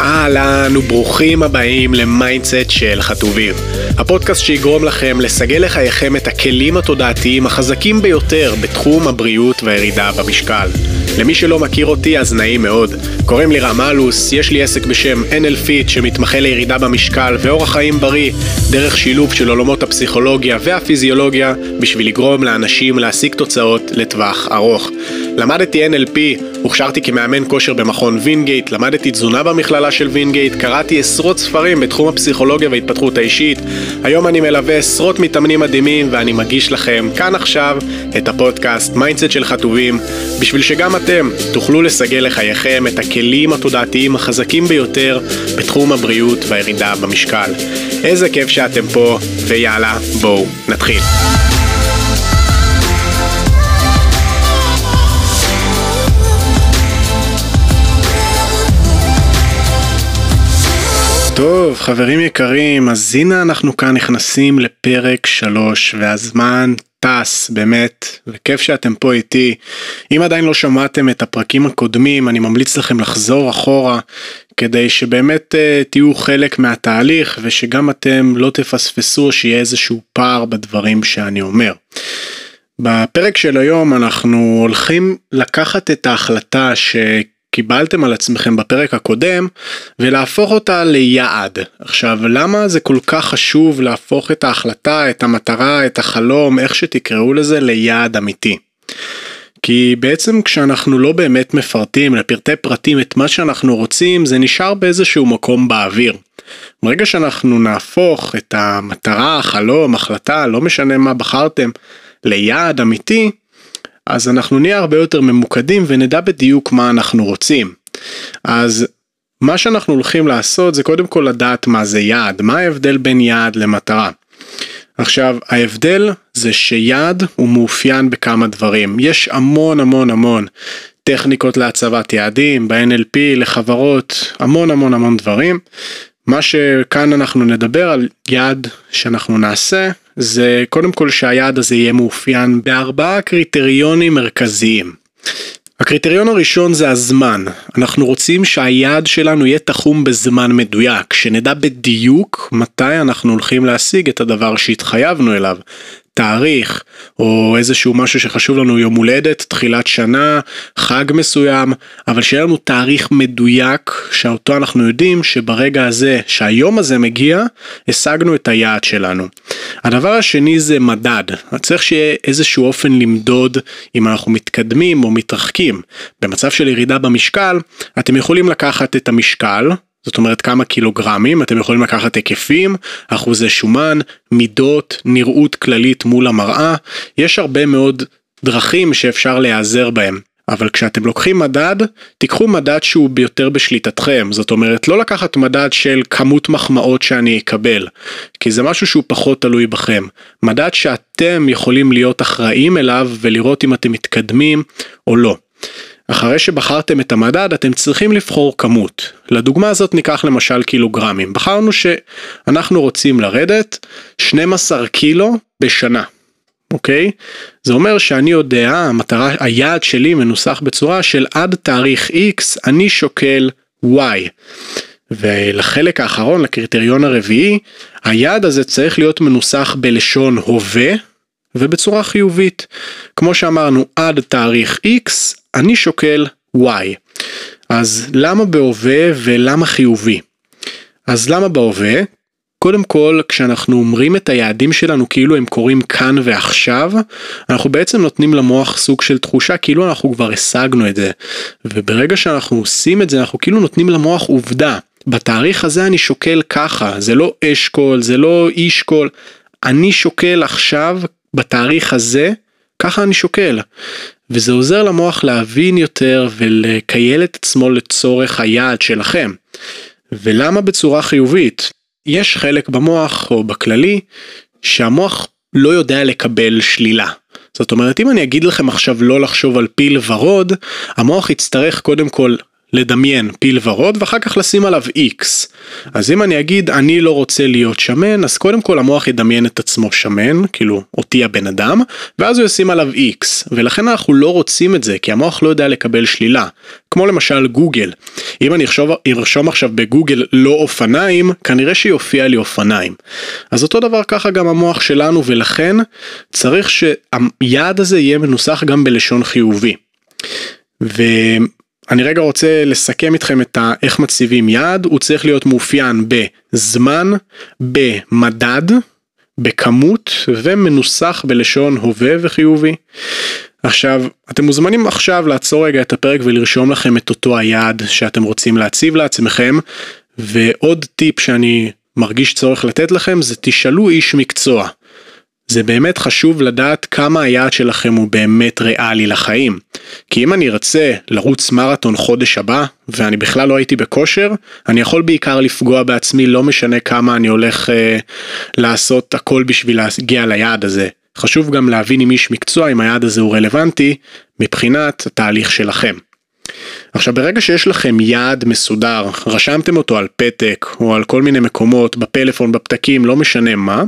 אהלן וברוכים הבאים ל mindset של חטובים. הפודקאסט שיגרום לכם לסגל לחייכם את הכלים התודעתיים החזקים ביותר בתחום הבריאות והירידה במשקל. למי שלא מכיר אותי אז נעים מאוד. קוראים לי רם אלוס, יש לי עסק בשם NL שמתמחה בירידה במשקל ואורח חיים בריא, דרך שילוב של עולמות הפסיכולוגיה והפיזיולוגיה בשביל לגרום לאנשים להשיג תוצאות לטווח ארוך. למדתי NLP, הוכשרתי כמאמן כושר במכון וינגייט, למדתי תזונה במכללה של וינגייט, קראתי עשרות ספרים בתחום הפסיכולוגיה וההתפתחות האישית. היום אני מלווה עשרות מתאמנים מדהימים ואני מגיש לכם כאן עכשיו את הפודקאסט mindset של חטובים, בשביל שגם אתם תוכלו לסגל לחייכם את הכלים התודעתיים החזקים ביותר בתחום הבריאות והירידה במשקל. איזה כיף שאתם פה, ויאללה, בואו נתחיל. טוב, חברים יקרים, אז הנה אנחנו כאן נכנסים לפרק 3 והזמן טס באמת וכיף שאתם פה איתי. אם עדיין לא שמעתם את הפרקים הקודמים אני ממליץ לכם לחזור אחורה כדי שבאמת uh, תהיו חלק מהתהליך ושגם אתם לא תפספסו שיהיה איזשהו פער בדברים שאני אומר. בפרק של היום אנחנו הולכים לקחת את ההחלטה ש... קיבלתם על עצמכם בפרק הקודם ולהפוך אותה ליעד. עכשיו למה זה כל כך חשוב להפוך את ההחלטה, את המטרה, את החלום, איך שתקראו לזה, ליעד אמיתי. כי בעצם כשאנחנו לא באמת מפרטים לפרטי פרטים את מה שאנחנו רוצים זה נשאר באיזשהו מקום באוויר. ברגע שאנחנו נהפוך את המטרה, החלום, החלטה, לא משנה מה בחרתם, ליעד אמיתי, אז אנחנו נהיה הרבה יותר ממוקדים ונדע בדיוק מה אנחנו רוצים. אז מה שאנחנו הולכים לעשות זה קודם כל לדעת מה זה יעד, מה ההבדל בין יעד למטרה. עכשיו ההבדל זה שיעד הוא מאופיין בכמה דברים, יש המון המון המון טכניקות להצבת יעדים, ב-NLP, לחברות, המון המון המון דברים. מה שכאן אנחנו נדבר על יעד שאנחנו נעשה זה קודם כל שהיעד הזה יהיה מאופיין בארבעה קריטריונים מרכזיים. הקריטריון הראשון זה הזמן, אנחנו רוצים שהיעד שלנו יהיה תחום בזמן מדויק, שנדע בדיוק מתי אנחנו הולכים להשיג את הדבר שהתחייבנו אליו. תאריך או איזשהו משהו שחשוב לנו יום הולדת תחילת שנה חג מסוים אבל שיהיה לנו תאריך מדויק שאותו אנחנו יודעים שברגע הזה שהיום הזה מגיע השגנו את היעד שלנו. הדבר השני זה מדד צריך שיהיה איזשהו אופן למדוד אם אנחנו מתקדמים או מתרחקים במצב של ירידה במשקל אתם יכולים לקחת את המשקל זאת אומרת כמה קילוגרמים, אתם יכולים לקחת היקפים, אחוזי שומן, מידות, נראות כללית מול המראה, יש הרבה מאוד דרכים שאפשר להיעזר בהם. אבל כשאתם לוקחים מדד, תיקחו מדד שהוא ביותר בשליטתכם, זאת אומרת לא לקחת מדד של כמות מחמאות שאני אקבל, כי זה משהו שהוא פחות תלוי בכם. מדד שאתם יכולים להיות אחראים אליו ולראות אם אתם מתקדמים או לא. אחרי שבחרתם את המדד אתם צריכים לבחור כמות. לדוגמה הזאת ניקח למשל קילוגרמים. בחרנו שאנחנו רוצים לרדת 12 קילו בשנה. אוקיי? זה אומר שאני יודע, המטרה, היעד שלי מנוסח בצורה של עד תאריך X אני שוקל Y. ולחלק האחרון, לקריטריון הרביעי, היעד הזה צריך להיות מנוסח בלשון הווה ובצורה חיובית. כמו שאמרנו, עד תאריך X אני שוקל Y. אז למה בהווה ולמה חיובי? אז למה בהווה? קודם כל כשאנחנו אומרים את היעדים שלנו כאילו הם קורים כאן ועכשיו אנחנו בעצם נותנים למוח סוג של תחושה כאילו אנחנו כבר השגנו את זה וברגע שאנחנו עושים את זה אנחנו כאילו נותנים למוח עובדה בתאריך הזה אני שוקל ככה זה לא אשכול זה לא אישכול אני שוקל עכשיו בתאריך הזה ככה אני שוקל וזה עוזר למוח להבין יותר ולקייל את עצמו לצורך היעד שלכם. ולמה בצורה חיובית? יש חלק במוח או בכללי שהמוח לא יודע לקבל שלילה. זאת אומרת אם אני אגיד לכם עכשיו לא לחשוב על פיל ורוד, המוח יצטרך קודם כל לדמיין פיל ורוד ואחר כך לשים עליו X. אז אם אני אגיד אני לא רוצה להיות שמן אז קודם כל המוח ידמיין את עצמו שמן כאילו אותי הבן אדם ואז הוא ישים עליו X ולכן אנחנו לא רוצים את זה כי המוח לא יודע לקבל שלילה. כמו למשל גוגל אם אני אחשוב, ארשום עכשיו בגוגל לא אופניים כנראה שיופיע לי אופניים. אז אותו דבר ככה גם המוח שלנו ולכן צריך שהיעד הזה יהיה מנוסח גם בלשון חיובי. ואני רגע רוצה לסכם איתכם את ה... איך מציבים יעד, הוא צריך להיות מאופיין בזמן, במדד, בכמות ומנוסח בלשון הווה וחיובי. עכשיו, אתם מוזמנים עכשיו לעצור רגע את הפרק ולרשום לכם את אותו היעד שאתם רוצים להציב לעצמכם, ועוד טיפ שאני מרגיש צורך לתת לכם זה תשאלו איש מקצוע. זה באמת חשוב לדעת כמה היעד שלכם הוא באמת ריאלי לחיים. כי אם אני ארצה לרוץ מרתון חודש הבא, ואני בכלל לא הייתי בכושר, אני יכול בעיקר לפגוע בעצמי, לא משנה כמה אני הולך אה, לעשות הכל בשביל להגיע ליעד הזה. חשוב גם להבין עם איש מקצוע אם היעד הזה הוא רלוונטי, מבחינת התהליך שלכם. עכשיו ברגע שיש לכם יעד מסודר, רשמתם אותו על פתק או על כל מיני מקומות, בפלאפון, בפתקים, לא משנה מה,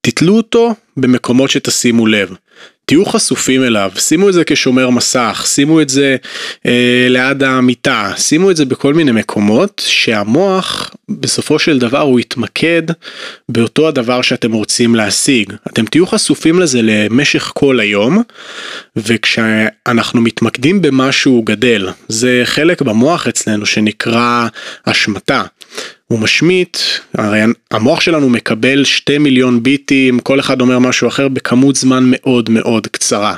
תתלו אותו במקומות שתשימו לב. תהיו חשופים אליו, שימו את זה כשומר מסך, שימו את זה אה, ליד המיטה, שימו את זה בכל מיני מקומות שהמוח בסופו של דבר הוא יתמקד באותו הדבר שאתם רוצים להשיג. אתם תהיו חשופים לזה למשך כל היום וכשאנחנו מתמקדים במשהו גדל, זה חלק במוח אצלנו שנקרא השמטה. הוא משמיט, הרי המוח שלנו מקבל 2 מיליון ביטים, כל אחד אומר משהו אחר בכמות זמן מאוד מאוד קצרה.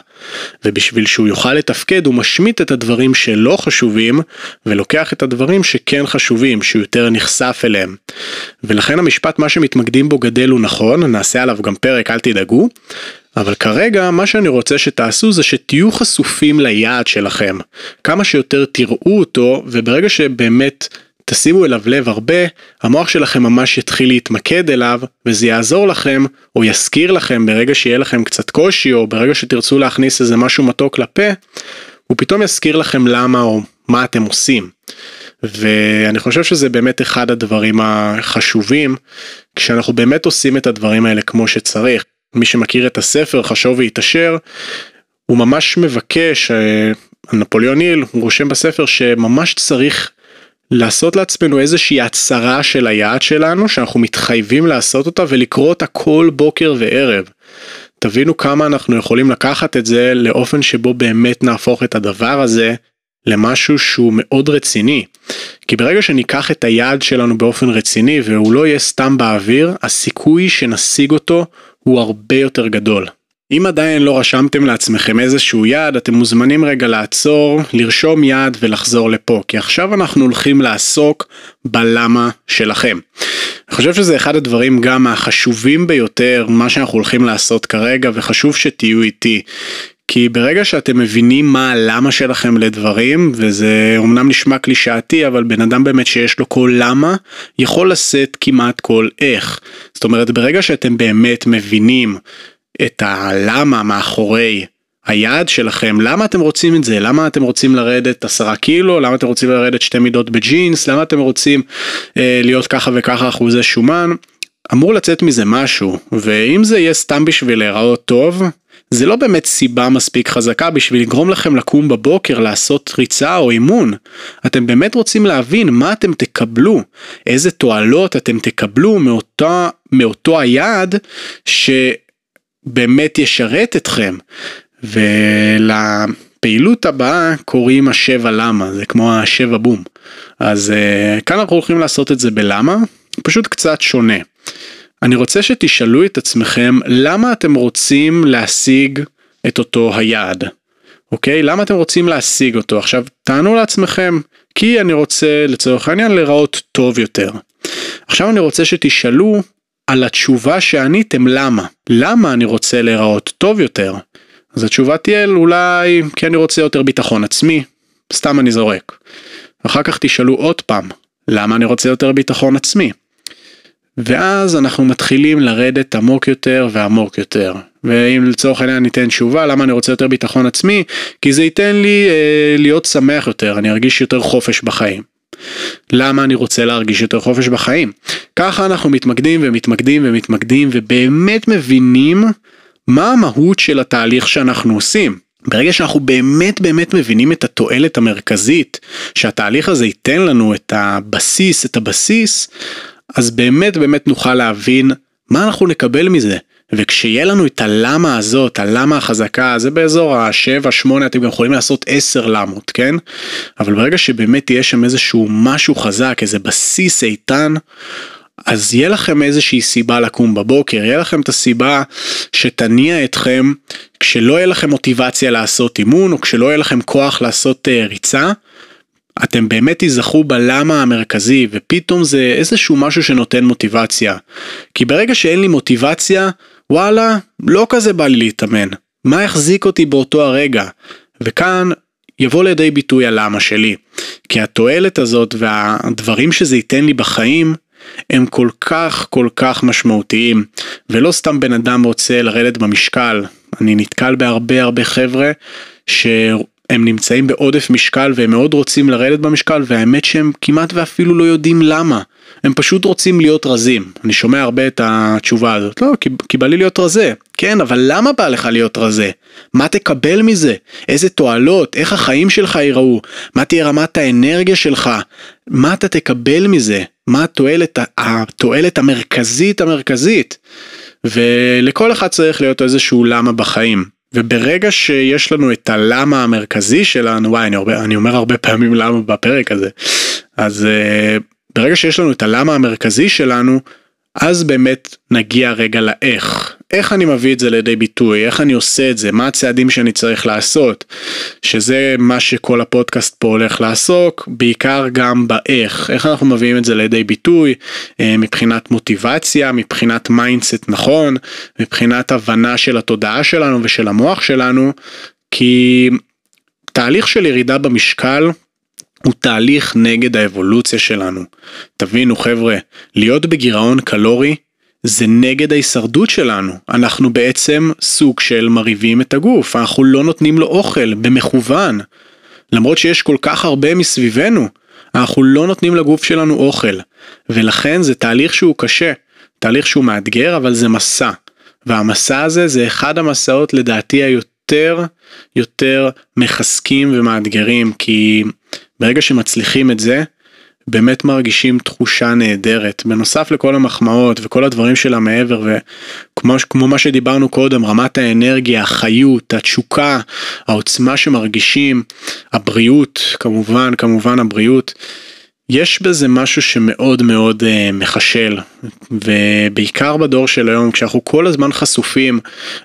ובשביל שהוא יוכל לתפקד הוא משמיט את הדברים שלא חשובים ולוקח את הדברים שכן חשובים, שהוא יותר נחשף אליהם. ולכן המשפט מה שמתמקדים בו גדל הוא נכון, נעשה עליו גם פרק אל תדאגו. אבל כרגע מה שאני רוצה שתעשו זה שתהיו חשופים ליעד שלכם. כמה שיותר תראו אותו וברגע שבאמת תשימו אליו לב הרבה, המוח שלכם ממש יתחיל להתמקד אליו, וזה יעזור לכם, או יזכיר לכם ברגע שיהיה לכם קצת קושי, או ברגע שתרצו להכניס איזה משהו מתוק לפה, הוא פתאום יזכיר לכם למה או מה אתם עושים. ואני חושב שזה באמת אחד הדברים החשובים, כשאנחנו באמת עושים את הדברים האלה כמו שצריך. מי שמכיר את הספר חשוב והתעשר, הוא ממש מבקש, אה, נפוליאון היל, הוא רושם בספר שממש צריך לעשות לעצמנו איזושהי הצהרה של היעד שלנו שאנחנו מתחייבים לעשות אותה ולקרוא אותה כל בוקר וערב. תבינו כמה אנחנו יכולים לקחת את זה לאופן שבו באמת נהפוך את הדבר הזה למשהו שהוא מאוד רציני. כי ברגע שניקח את היעד שלנו באופן רציני והוא לא יהיה סתם באוויר, הסיכוי שנשיג אותו הוא הרבה יותר גדול. אם עדיין לא רשמתם לעצמכם איזשהו יעד, אתם מוזמנים רגע לעצור, לרשום יעד ולחזור לפה, כי עכשיו אנחנו הולכים לעסוק בלמה שלכם. אני חושב שזה אחד הדברים גם החשובים ביותר, מה שאנחנו הולכים לעשות כרגע, וחשוב שתהיו איתי. כי ברגע שאתם מבינים מה הלמה שלכם לדברים, וזה אמנם נשמע קלישאתי, אבל בן אדם באמת שיש לו כל למה, יכול לשאת כמעט כל איך. זאת אומרת, ברגע שאתם באמת מבינים את הלמה מאחורי היעד שלכם, למה אתם רוצים את זה, למה אתם רוצים לרדת עשרה קילו, למה אתם רוצים לרדת שתי מידות בג'ינס, למה אתם רוצים אה, להיות ככה וככה אחוזי שומן, אמור לצאת מזה משהו, ואם זה יהיה סתם בשביל להיראות טוב, זה לא באמת סיבה מספיק חזקה בשביל לגרום לכם לקום בבוקר לעשות ריצה או אימון. אתם באמת רוצים להבין מה אתם תקבלו, איזה תועלות אתם תקבלו מאותה, מאותו היעד ש... באמת ישרת אתכם. ולפעילות הבאה קוראים השבע למה, זה כמו השבע בום. אז uh, כאן אנחנו הולכים לעשות את זה בלמה, פשוט קצת שונה. אני רוצה שתשאלו את עצמכם למה אתם רוצים להשיג את אותו היעד. אוקיי? למה אתם רוצים להשיג אותו? עכשיו תענו לעצמכם, כי אני רוצה לצורך העניין להיראות טוב יותר. עכשיו אני רוצה שתשאלו על התשובה שעניתם למה. למה אני רוצה להיראות טוב יותר? אז התשובה תהיה אולי כי אני רוצה יותר ביטחון עצמי, סתם אני זורק. אחר כך תשאלו עוד פעם, למה אני רוצה יותר ביטחון עצמי? ואז אנחנו מתחילים לרדת עמוק יותר ועמוק יותר. ואם לצורך העניין ניתן תשובה למה אני רוצה יותר ביטחון עצמי, כי זה ייתן לי אה, להיות שמח יותר, אני ארגיש יותר חופש בחיים. למה אני רוצה להרגיש יותר חופש בחיים? ככה אנחנו מתמקדים ומתמקדים ומתמקדים ובאמת מבינים מה המהות של התהליך שאנחנו עושים. ברגע שאנחנו באמת באמת מבינים את התועלת המרכזית שהתהליך הזה ייתן לנו את הבסיס, את הבסיס, אז באמת באמת נוכל להבין מה אנחנו נקבל מזה. וכשיהיה לנו את הלמה הזאת, הלמה החזקה, זה באזור ה-7-8, אתם גם יכולים לעשות 10 למות, כן? אבל ברגע שבאמת יהיה שם איזשהו משהו חזק, איזה בסיס איתן, אז יהיה לכם איזושהי סיבה לקום בבוקר, יהיה לכם את הסיבה שתניע אתכם כשלא יהיה לכם מוטיבציה לעשות אימון, או כשלא יהיה לכם כוח לעשות uh, ריצה, אתם באמת תיזכרו בלמה המרכזי, ופתאום זה איזשהו משהו שנותן מוטיבציה. כי ברגע שאין לי מוטיבציה, וואלה, לא כזה בא לי להתאמן. מה יחזיק אותי באותו הרגע? וכאן יבוא לידי ביטוי הלמה שלי. כי התועלת הזאת והדברים שזה ייתן לי בחיים, הם כל כך כל כך משמעותיים. ולא סתם בן אדם רוצה לרדת במשקל. אני נתקל בהרבה הרבה חבר'ה ש... הם נמצאים בעודף משקל והם מאוד רוצים לרדת במשקל והאמת שהם כמעט ואפילו לא יודעים למה. הם פשוט רוצים להיות רזים. אני שומע הרבה את התשובה הזאת, לא, כי, כי בא לי להיות רזה. כן, אבל למה בא לך להיות רזה? מה תקבל מזה? איזה תועלות? איך החיים שלך ייראו? מה תהיה רמת האנרגיה שלך? מה אתה תקבל מזה? מה התועלת, התועלת המרכזית המרכזית? ולכל אחד צריך להיות איזשהו למה בחיים. וברגע שיש לנו את הלמה המרכזי שלנו, וואי אני, הרבה, אני אומר הרבה פעמים למה בפרק הזה, אז uh, ברגע שיש לנו את הלמה המרכזי שלנו, אז באמת נגיע רגע לאיך. איך אני מביא את זה לידי ביטוי, איך אני עושה את זה, מה הצעדים שאני צריך לעשות, שזה מה שכל הפודקאסט פה הולך לעסוק, בעיקר גם באיך, איך אנחנו מביאים את זה לידי ביטוי אה, מבחינת מוטיבציה, מבחינת mindset נכון, מבחינת הבנה של התודעה שלנו ושל המוח שלנו, כי תהליך של ירידה במשקל הוא תהליך נגד האבולוציה שלנו. תבינו חבר'ה, להיות בגירעון קלורי זה נגד ההישרדות שלנו. אנחנו בעצם סוג של מרעיבים את הגוף, אנחנו לא נותנים לו אוכל במכוון. למרות שיש כל כך הרבה מסביבנו, אנחנו לא נותנים לגוף שלנו אוכל. ולכן זה תהליך שהוא קשה, תהליך שהוא מאתגר, אבל זה מסע. והמסע הזה זה אחד המסעות לדעתי היותר יותר מחזקים ומאתגרים, כי ברגע שמצליחים את זה, באמת מרגישים תחושה נהדרת. בנוסף לכל המחמאות וכל הדברים של המעבר וכמו כמו מה שדיברנו קודם רמת האנרגיה החיות התשוקה העוצמה שמרגישים הבריאות כמובן כמובן הבריאות יש בזה משהו שמאוד מאוד uh, מחשל ובעיקר בדור של היום כשאנחנו כל הזמן חשופים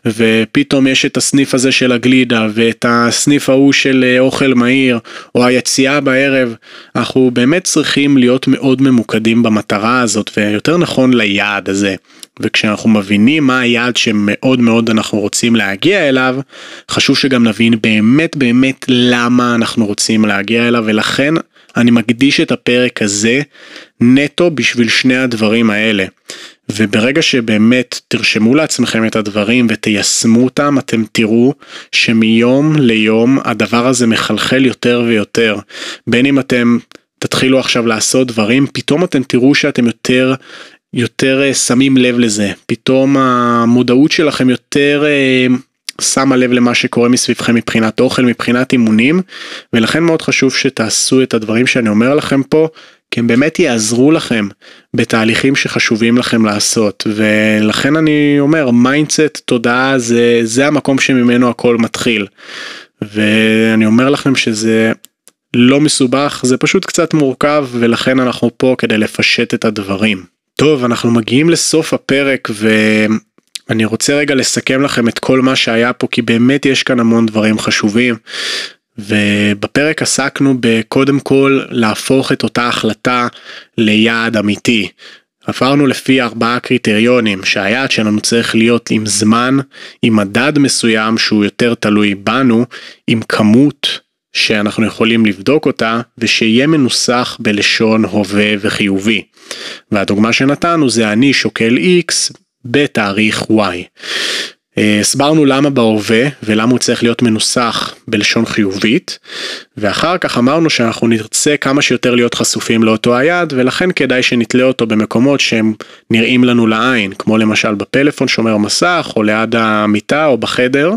ופתאום יש את הסניף הזה של הגלידה ואת הסניף ההוא של uh, אוכל מהיר או היציאה בערב אנחנו באמת צריכים להיות מאוד ממוקדים במטרה הזאת ויותר נכון ליעד הזה. וכשאנחנו מבינים מה היעד שמאוד מאוד אנחנו רוצים להגיע אליו חשוב שגם נבין באמת באמת למה אנחנו רוצים להגיע אליו ולכן אני מקדיש את הפרק הזה נטו בשביל שני הדברים האלה. וברגע שבאמת תרשמו לעצמכם את הדברים ותיישמו אותם, אתם תראו שמיום ליום הדבר הזה מחלחל יותר ויותר. בין אם אתם תתחילו עכשיו לעשות דברים, פתאום אתם תראו שאתם יותר יותר אה, שמים לב לזה, פתאום המודעות שלכם יותר אה, שימו לב למה שקורה מסביבכם מבחינת אוכל, מבחינת אימונים, ולכן מאוד חשוב שתעשו את הדברים שאני אומר לכם פה, כי הם באמת יעזרו לכם בתהליכים שחשובים לכם לעשות, ולכן אני אומר, mindset, תודעה, זה, זה המקום שממנו הכל מתחיל. ואני אומר לכם שזה לא מסובך, זה פשוט קצת מורכב, ולכן אנחנו פה כדי לפשט את הדברים. טוב, אנחנו מגיעים לסוף הפרק, ו... אני רוצה רגע לסכם לכם את כל מה שהיה פה כי באמת יש כאן המון דברים חשובים. ובפרק עסקנו בקודם כל להפוך את אותה החלטה ליעד אמיתי. עברנו לפי ארבעה קריטריונים שהיעד שלנו צריך להיות עם זמן, עם מדד מסוים שהוא יותר תלוי בנו, עם כמות שאנחנו יכולים לבדוק אותה ושיהיה מנוסח בלשון הווה וחיובי. והדוגמה שנתנו זה אני שוקל x בתאריך Y. אה, הסברנו למה בהווה ולמה הוא צריך להיות מנוסח בלשון חיובית ואחר כך אמרנו שאנחנו נרצה כמה שיותר להיות חשופים לאותו היד ולכן כדאי שנתלה אותו במקומות שהם נראים לנו לעין כמו למשל בפלאפון שומר מסך או ליד המיטה או בחדר.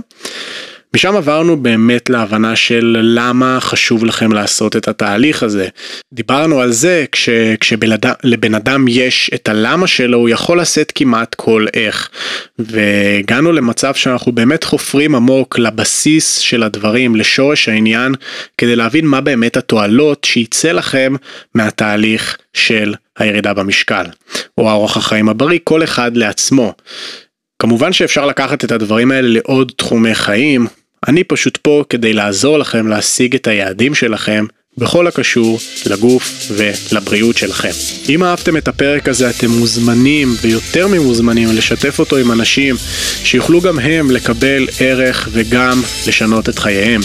משם עברנו באמת להבנה של למה חשוב לכם לעשות את התהליך הזה. דיברנו על זה כש, כשלבן אדם יש את הלמה שלו הוא יכול לשאת כמעט כל איך. והגענו למצב שאנחנו באמת חופרים עמוק לבסיס של הדברים, לשורש העניין, כדי להבין מה באמת התועלות שייצא לכם מהתהליך של הירידה במשקל, או האורח החיים הבריא, כל אחד לעצמו. כמובן שאפשר לקחת את הדברים האלה לעוד תחומי חיים, אני פשוט פה כדי לעזור לכם להשיג את היעדים שלכם בכל הקשור לגוף ולבריאות שלכם. אם אהבתם את הפרק הזה אתם מוזמנים ויותר ממוזמנים לשתף אותו עם אנשים שיוכלו גם הם לקבל ערך וגם לשנות את חייהם.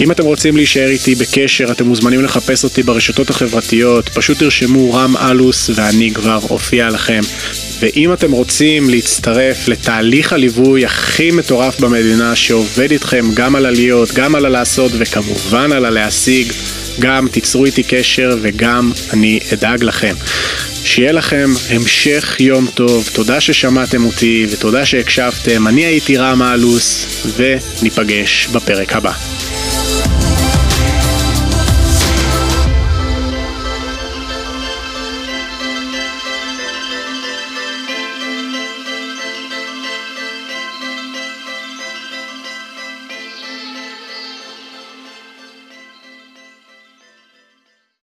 אם אתם רוצים להישאר איתי בקשר אתם מוזמנים לחפש אותי ברשתות החברתיות, פשוט תרשמו רם אלוס ואני כבר אופיע לכם ואם אתם רוצים להצטרף לתהליך הליווי הכי מטורף במדינה שעובד איתכם גם על עליות, גם על הלעשות וכמובן על הלהשיג, גם תיצרו איתי קשר וגם אני אדאג לכם. שיהיה לכם המשך יום טוב, תודה ששמעתם אותי ותודה שהקשבתם, אני הייתי רם אלוס וניפגש בפרק הבא.